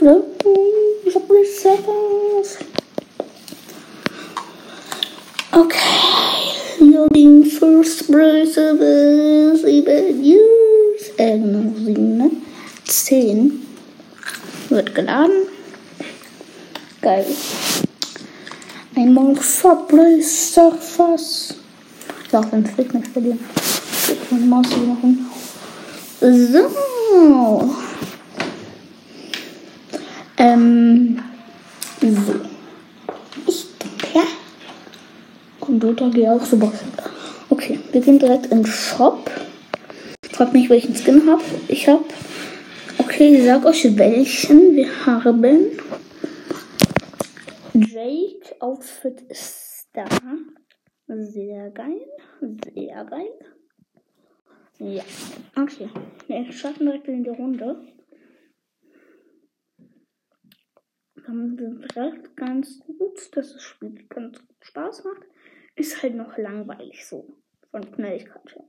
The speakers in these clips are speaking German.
Level. Subway Surfers. Okay. Loading First Subway Surfers. 7 Years. Äh, genau, 7, ne? 10. Wird geladen. Geil. Einmal Subway Surfers. Ja, dann fliegt nicht verlieren. Ich will meine Maus hier machen. So. Ähm. So. Ich denke. Computer geht auch super. Okay, wir gehen direkt in den Shop. Fragt mich, welchen Skin hab. Ich hab. Okay, ich sag euch welchen wir haben. Jake Outfit ist da. Sehr geil. Sehr geil. Ja, okay. Wir starten direkt in die Runde. Direkt ganz gut, dass das Spiel ganz gut Spaß macht. Ist halt noch langweilig so. Von Schnelligkeit her.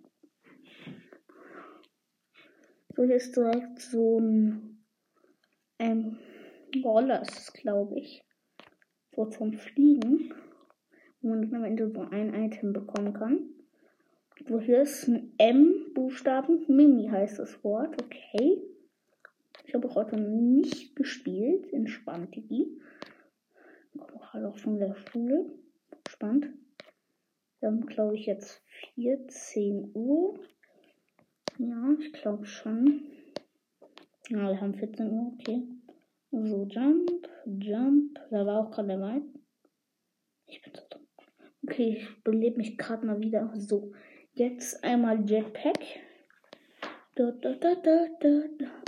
So, hier ist direkt so ein ähm, Roller, glaube ich. So zum Fliegen. Wo man am Ende so ein Item bekommen kann. So, hier ist ein M-Buchstaben. Mimi heißt das Wort. Okay. Ich habe heute nicht gespielt. Entspannt, Digi. Komme gerade auch von der Schule. Spannend. Wir haben, glaube ich, jetzt 14 Uhr. Ja, ich glaube schon. Ja, wir haben 14 Uhr, okay. So, Jump, Jump. Da war auch gerade dabei. Ich bin so dumm. Okay, ich belebe mich gerade mal wieder. So, jetzt einmal Jetpack. Da, da, da, da, da, da.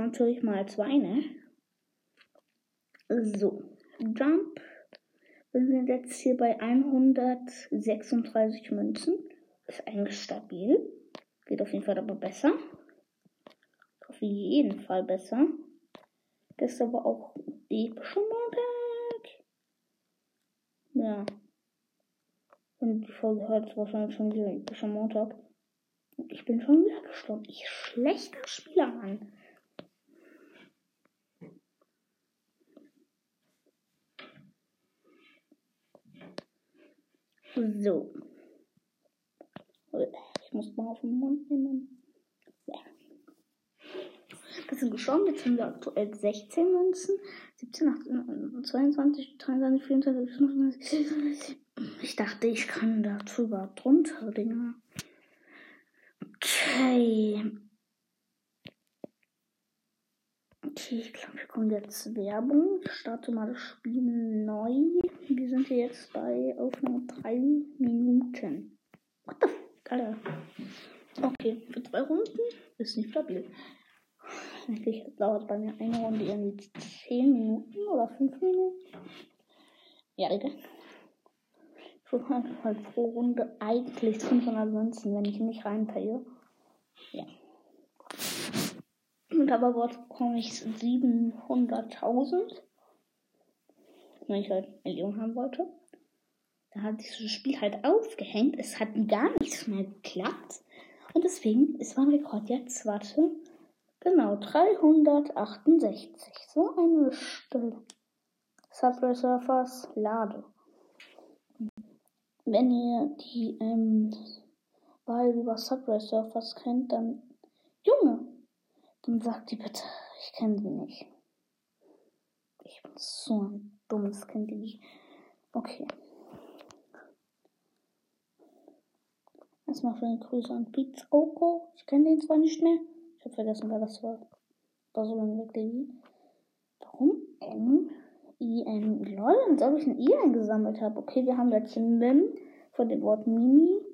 Natürlich mal zwei, ne? So, Jump. Wir sind jetzt hier bei 136 Münzen. Ist eigentlich stabil. Geht auf jeden Fall aber besser. Auf jeden Fall besser. Das ist aber auch epischer Montag. Ja. Und die Folge hört wahrscheinlich schon wieder epischer Montag. Ich bin schon wieder gestorben. Ich schlechter Spieler, Mann. So. Ich muss mal auf den Mund nehmen. Ja. Bisschen geschaut. Jetzt haben wir aktuell 16 Münzen. 17, 18, 22, 23, 24, 25. Ich dachte, ich kann da drüber drunter, Dinger. Okay. Okay, ich glaube, hier kommt jetzt Werbung. Ich starte mal das Spiel neu. Wir sind hier jetzt bei Aufnahme 3 Minuten. What the fuck, Alter. Okay, für zwei Runden ist nicht stabil. Eigentlich dauert bei mir eine Runde irgendwie 10 Minuten oder 5 Minuten. Ja, egal. Ich würde halt pro Runde eigentlich 500 Münzen, wenn ich nicht reinpaye. Ja. Und aber bekomme ich 700.000. Wenn ich halt Millionen haben wollte. Da hat dieses Spiel halt aufgehängt. Es hat gar nichts mehr geklappt. Und deswegen ist mein Rekord jetzt, warte, genau, 368. So eine Stelle. Subway Surfers Lade. Wenn ihr die ähm, Wahl über Subway Surfers kennt, dann Junge, dann sagt die bitte, ich kenne sie nicht. Ich bin so ein dummes Kind, die. Okay. Erstmal schöne Grüße an Pizza Oko. Ich kenne den zwar nicht mehr. Ich habe vergessen, wer das war. War so lange weg, der Warum M? I, N, lol, als ob ich ein I eingesammelt habe. Okay, wir haben jetzt ein Mim von dem Wort Mimi.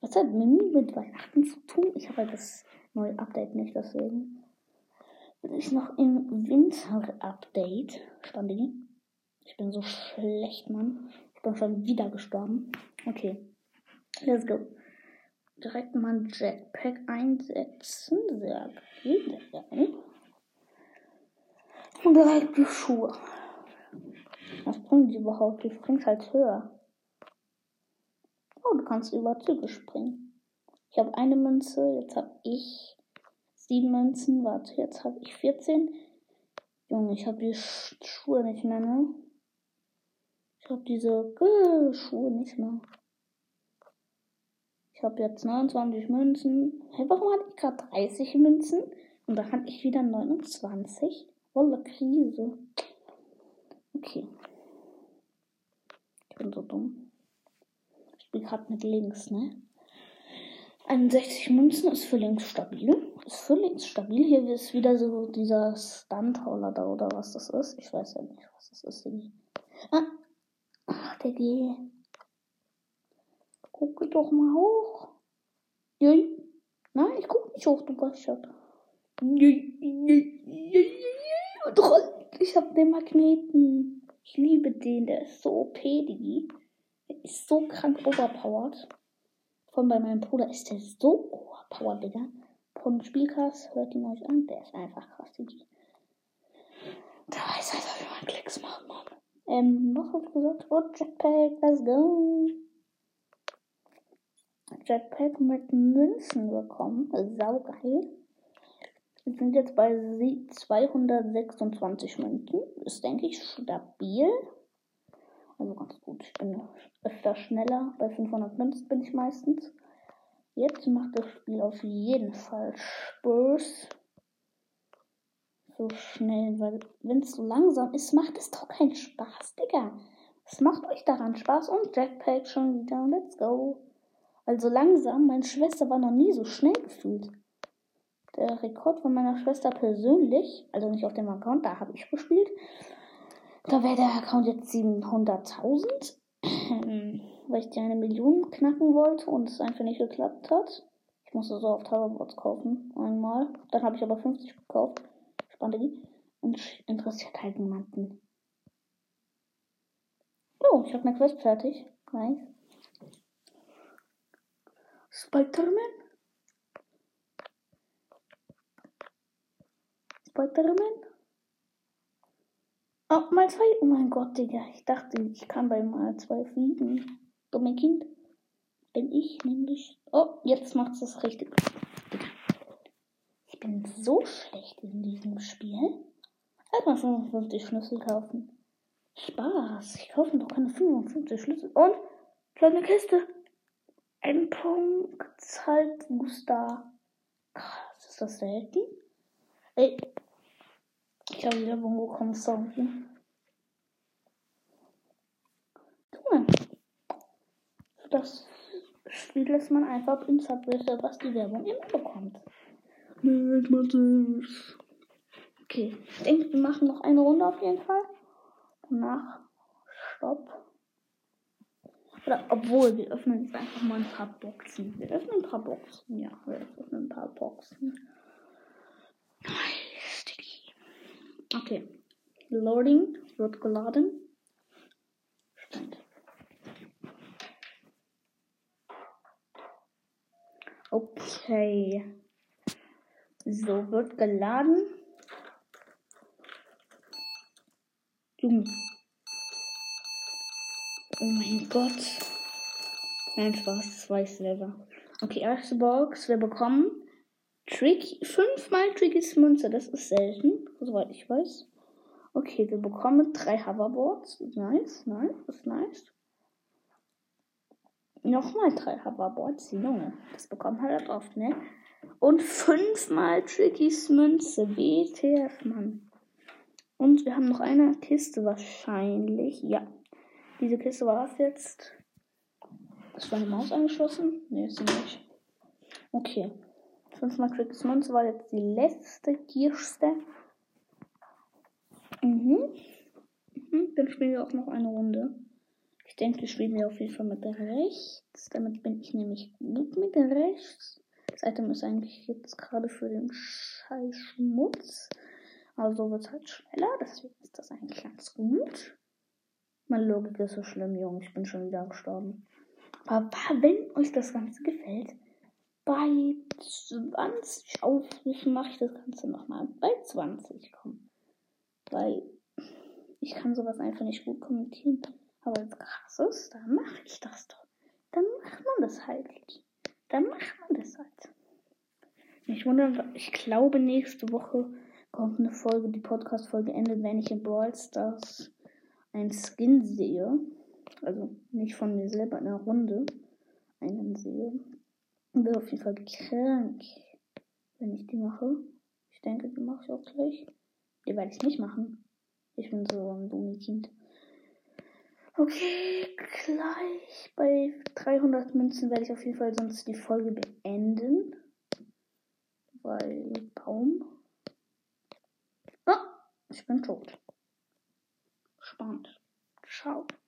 Was hat Mimi mit Weihnachten zu tun? Ich habe halt das neue Update nicht, deswegen bin ich noch im Winter-Update. Spannend. Ich bin so schlecht, Mann. Ich bin schon wieder gestorben. Okay. Let's go. Direkt mal ein Jetpack einsetzen. Sehr geil. Und direkt die Schuhe. Was bringen die überhaupt? Die springt halt höher. Oh, du kannst über Züge springen. Ich habe eine Münze, jetzt habe ich sieben Münzen. Warte, jetzt habe ich 14. Junge, ich habe die Schuhe nicht mehr, ne? Ich habe diese Schuhe nicht mehr. Ich habe jetzt 29 Münzen. Hey, warum hatte ich gerade 30 Münzen? Und da hatte ich wieder 29. Wolle Krise. Okay. Ich bin so dumm. Ich spiele gerade mit links, ne? 61 Münzen ist für links stabil. Ist links stabil. Hier ist wieder so dieser Stunt-Hauler da oder was das ist. Ich weiß ja nicht, was das ist. Ah, Ach, Diggi. Gucke doch mal hoch. Jui. Nein, ich guck nicht hoch, du Bastard. Ich hab den Magneten. Ich liebe den, der ist so OP, Diggi. Der ist so krank overpowered. Von bei meinem Bruder ist der so overpowered, Digga. Von Spielcast hört ihn euch an, der ist einfach krass. Da weiß halt, wie man Klicks macht, Mann. Ähm, was hab ich gesagt? Oh, Jetpack, let's go. Jetpack mit Münzen bekommen. Saugeil. Wir sind jetzt bei 226 Münzen. Ist, denke ich, stabil. Also ganz gut. Ich bin öfter schneller. Bei 500 Münzen bin ich meistens. Jetzt macht das Spiel auf jeden Fall Spaß so schnell, weil wenn es so langsam ist, macht es doch keinen Spaß, Digga. Es macht euch daran Spaß und Jackpack schon wieder. Let's go. Also langsam, meine Schwester war noch nie so schnell gefühlt. Der Rekord von meiner Schwester persönlich, also nicht auf dem Account, da habe ich gespielt. Da wäre der Account jetzt 700.000, weil ich die eine Million knacken wollte und es einfach nicht geklappt hat. Ich musste so oft Hoverboards kaufen, einmal. Dann habe ich aber 50 gekauft. Strategie und interessiert halt niemanden. Oh, ich habe eine Quest fertig. Nice. Spider-Man? Spider-Man? Oh, mal zwei. Oh mein Gott, Digga. Ich dachte, ich kann bei mal zwei fliegen. Dumme Kind. Bin ich nämlich. Oh, jetzt macht es richtig bin so schlecht in diesem Spiel. Erstmal 55 Schlüssel kaufen. Spaß. Ich kaufe doch keine 55 Schlüssel. Und kleine Kiste. Ein Punkt Gusta. Krass, ist das selten? Ey. Ich habe wieder Bongo kommen Zombie. Junge. Das Spiel lässt man einfach in Subway, was die Werbung immer bekommt. Okay, ich denke, wir machen noch eine Runde auf jeden Fall. Danach Stopp. Oder obwohl, wir öffnen jetzt einfach mal ein paar Boxen. Wir öffnen ein paar Boxen. Ja, wir öffnen ein paar Boxen. Sticky. Okay. Loading wird geladen. Okay. So, wird geladen. Junge. Oh mein Gott. Nein, Spaß, ich selber. Okay, erste Box. Wir bekommen Trick, fünfmal Trickys Münze. Das ist selten, soweit ich weiß. Okay, wir bekommen drei Hoverboards. Nice, nice, ist nice. Nochmal drei Hoverboards. Junge, das bekommt halt oft, ne? Und fünfmal Trickys Münze. WTF, Mann. Und wir haben noch eine Kiste wahrscheinlich. Ja. Diese Kiste war es jetzt. Ist meine Maus angeschlossen? Ne, ist sie nicht. Okay. Fünfmal Trickys Münze war jetzt die letzte Kiste. Mhm. mhm. Dann spielen wir auch noch eine Runde. Ich denke, spielen wir auf jeden Fall mit rechts. Damit bin ich nämlich gut mit rechts. Das Item ist eigentlich jetzt gerade für den scheiß Schmutz. Aber so wird es halt schneller, deswegen ist das eigentlich ganz gut. Meine Logik ist so schlimm, Junge. Ich bin schon wieder gestorben. Aber wenn euch das Ganze gefällt, bei 20 Aufrufen mache ich das Ganze nochmal. Bei 20 kommen. Weil ich kann sowas einfach nicht gut kommentieren. Aber wenn es krass ist, dann mache ich das doch. Dann macht man das halt dann machen wir das halt. Ich wundere, ich glaube, nächste Woche kommt eine Folge, die Podcast-Folge endet, wenn ich in Brawl Stars ein Skin sehe. Also nicht von mir selber in einer Runde einen sehe. Wäre auf jeden Fall krank, wenn ich die mache. Ich denke, die mache ich auch gleich. Die werde ich nicht machen. Ich bin so ein Gummikind. Okay, gleich bei 300 Münzen werde ich auf jeden Fall sonst die Folge beenden. Weil Baum. Ah, ich bin tot. Spannend. Ciao.